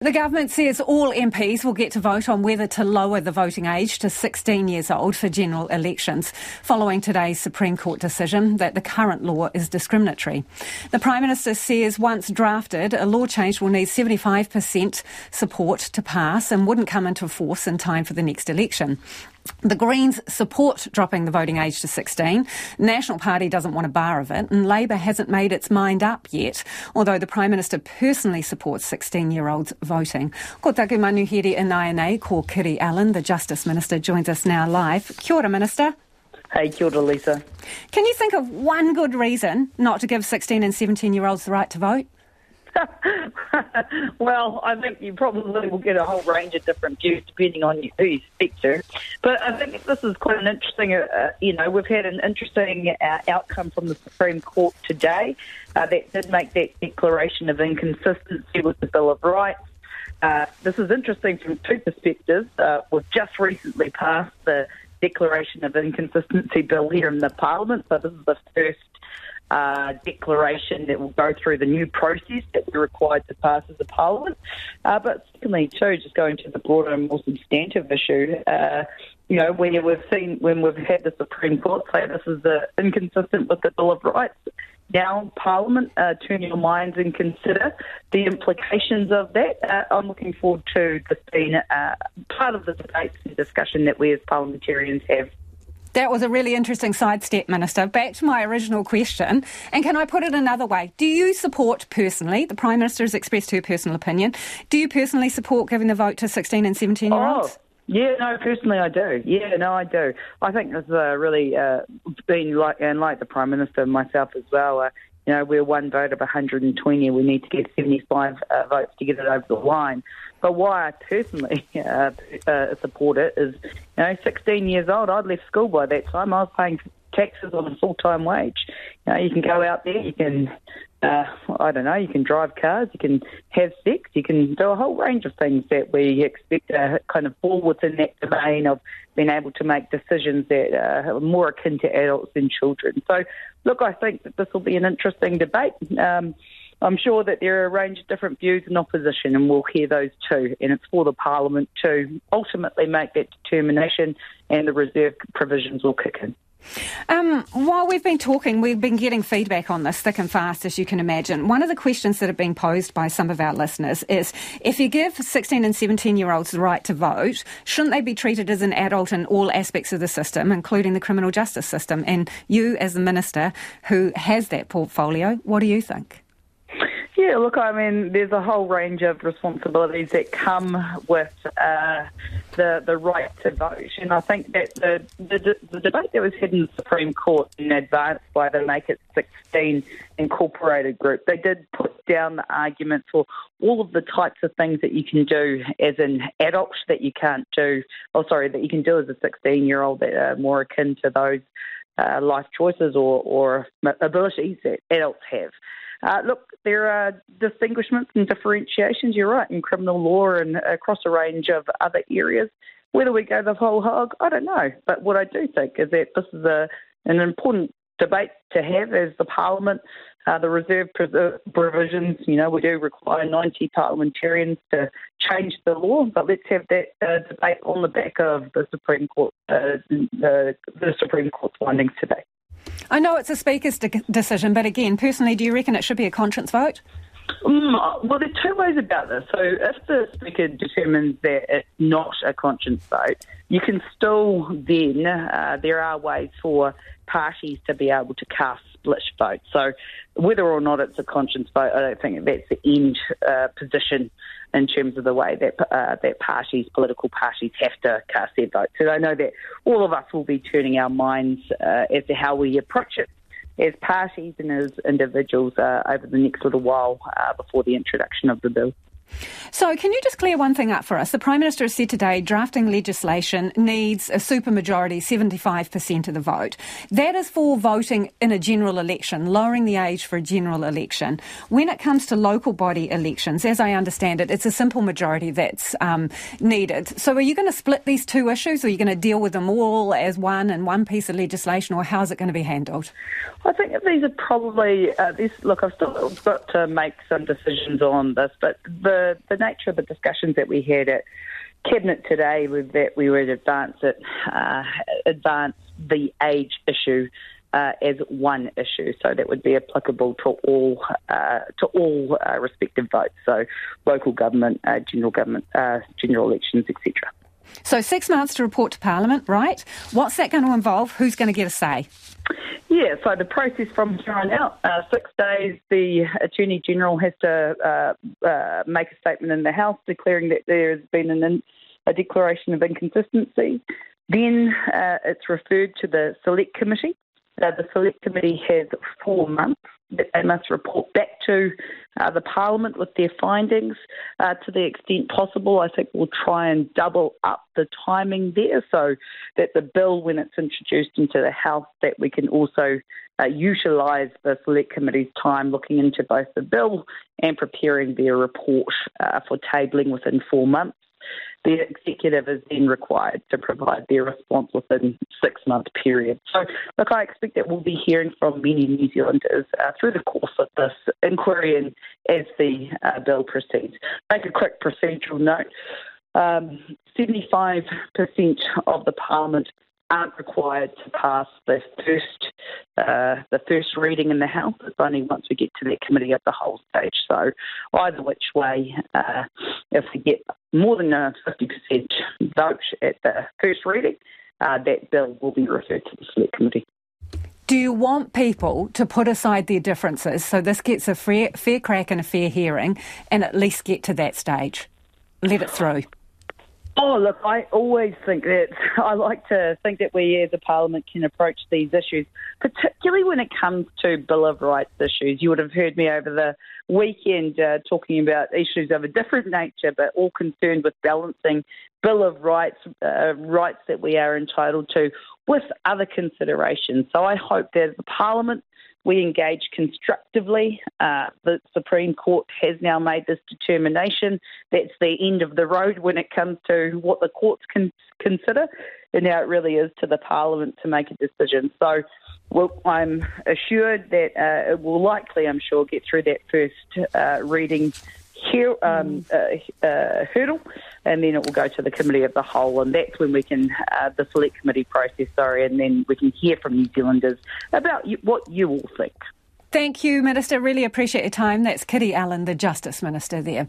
The government says all MPs will get to vote on whether to lower the voting age to 16 years old for general elections, following today's Supreme Court decision that the current law is discriminatory. The Prime Minister says once drafted, a law change will need 75% support to pass and wouldn't come into force in time for the next election. The Greens support dropping the voting age to 16. National Party doesn't want a bar of it, and Labour hasn't made its mind up yet, although the Prime Minister personally supports 16 year olds voting. Ko taku manuhiri in ko Kiri Allan, the Justice Minister, joins us now live. Kia ora, Minister. Hey, kia ora, Lisa. Can you think of one good reason not to give 16 and 17 year olds the right to vote? well, I think you probably will get a whole range of different views depending on who you speak to. But I think this is quite an interesting, uh, uh, you know, we've had an interesting uh, outcome from the Supreme Court today uh, that did make that declaration of inconsistency with the Bill of Rights. Uh, this is interesting from two perspectives. Uh, we've just recently passed the Declaration of Inconsistency Bill here in the Parliament, so this is the first uh, declaration that will go through the new process that we're required to pass as a parliament. Uh, but secondly, too, just going to the broader and more substantive issue, uh, you know, when we've seen when we've had the Supreme Court say this is uh, inconsistent with the Bill of Rights. Now, Parliament, uh, turn your minds and consider the implications of that. Uh, I'm looking forward to this being part of the debate and discussion that we as parliamentarians have. That was a really interesting sidestep, Minister. Back to my original question, and can I put it another way? Do you support personally, the Prime Minister has expressed her personal opinion, do you personally support giving the vote to 16 and 17 year olds? Oh. Yeah, no, personally I do. Yeah, no, I do. I think this uh, really uh, been like, and like the Prime Minister myself as well, uh, you know, we're one vote of 120. We need to get 75 uh, votes to get it over the line. But why I personally uh, uh, support it is, you know, 16 years old. I'd left school by that time. I was paying taxes on a full time wage. You know, you can go out there, you can, uh, I don't know, you can drive cars, you can have sex, you can do a whole range of things that we expect to kind of fall within that domain of being able to make decisions that are more akin to adults than children. So, look, I think that this will be an interesting debate. Um, I'm sure that there are a range of different views in opposition, and we'll hear those too. And it's for the Parliament to ultimately make that determination, and the reserve provisions will kick in. Um, while we've been talking, we've been getting feedback on this thick and fast, as you can imagine. One of the questions that have been posed by some of our listeners is if you give 16 and 17 year olds the right to vote, shouldn't they be treated as an adult in all aspects of the system, including the criminal justice system? And you, as the minister who has that portfolio, what do you think? Yeah, look, I mean, there's a whole range of responsibilities that come with uh, the the right to vote, and I think that the, the the debate that was had in the Supreme Court in advance by the Make It 16 Incorporated group, they did put down the argument for all of the types of things that you can do as an adult that you can't do, oh sorry, that you can do as a 16 year old that are more akin to those uh, life choices or, or abilities that adults have. Uh, look, there are distinguishments and differentiations, you're right, in criminal law and across a range of other areas. Whether we go the whole hog, I don't know. But what I do think is that this is a, an important debate to have as the Parliament. Uh, the reserve provisions, you know, we do require 90 parliamentarians to change the law, but let's have that uh, debate on the back of the Supreme Court, uh, the, Supreme Court's findings today. I know it's a Speaker's de- decision, but again, personally, do you reckon it should be a conscience vote? Mm, well, there's two ways about this. So, if the Speaker determines that it's not a conscience vote, you can still then, uh, there are ways for parties to be able to cast split votes. So, whether or not it's a conscience vote, I don't think that's the end uh, position in terms of the way that uh, that parties, political parties, have to cast their votes. So I know that all of us will be turning our minds uh, as to how we approach it as parties and as individuals uh, over the next little while uh, before the introduction of the bill. So, can you just clear one thing up for us? The Prime Minister has said today drafting legislation needs a supermajority, 75% of the vote. That is for voting in a general election, lowering the age for a general election. When it comes to local body elections, as I understand it, it's a simple majority that's um, needed. So, are you going to split these two issues, or are you going to deal with them all as one and one piece of legislation, or how is it going to be handled? I think these are probably, uh, look, I've still got to make some decisions on this, but the the, nature of the discussions that we had at cabinet today was that we would advance it, uh, advance the age issue uh, as one issue, so that would be applicable to all uh, to all uh, respective votes, so local government, uh, general government, uh, general elections, etc. So six months to report to Parliament, right? What's that going to involve? Who's going to get a say? Yeah, so the process from here on out, uh, six days, the Attorney General has to uh, uh, make a statement in the House declaring that there has been an, a declaration of inconsistency. Then uh, it's referred to the Select Committee, the Select Committee has four months that they must report back to uh, the Parliament with their findings uh, to the extent possible. I think we'll try and double up the timing there so that the bill, when it's introduced into the House, that we can also uh, utilise the Select Committee's time looking into both the bill and preparing their report uh, for tabling within four months the executive is then required to provide their response within six month period. So, look, I expect that we'll be hearing from many New Zealanders uh, through the course of this inquiry and as the uh, bill proceeds. Make a quick procedural note. Um, 75% of the Parliament aren't required to pass the first uh, the first reading in the House. It's only once we get to that committee at the whole stage. So either which way, uh, if we get more than a 50% vote at the first reading, uh, that bill will be referred to the select committee. Do you want people to put aside their differences so this gets a fair, fair crack and a fair hearing and at least get to that stage? Let it through. Oh, look, I always think that I like to think that we as a parliament can approach these issues, particularly when it comes to Bill of Rights issues. You would have heard me over the weekend uh, talking about issues of a different nature, but all concerned with balancing Bill of Rights, uh, rights that we are entitled to, with other considerations. So I hope that the parliament we engage constructively. Uh, the Supreme Court has now made this determination. That's the end of the road when it comes to what the courts can consider. And now it really is to the Parliament to make a decision. So well, I'm assured that uh, it will likely, I'm sure, get through that first uh, reading here, um, uh, uh, hurdle, and then it will go to the committee of the whole, and that's when we can uh, the select committee process. Sorry, and then we can hear from New Zealanders about you, what you all think. Thank you, Minister. Really appreciate your time. That's Kiri Allan, the Justice Minister there.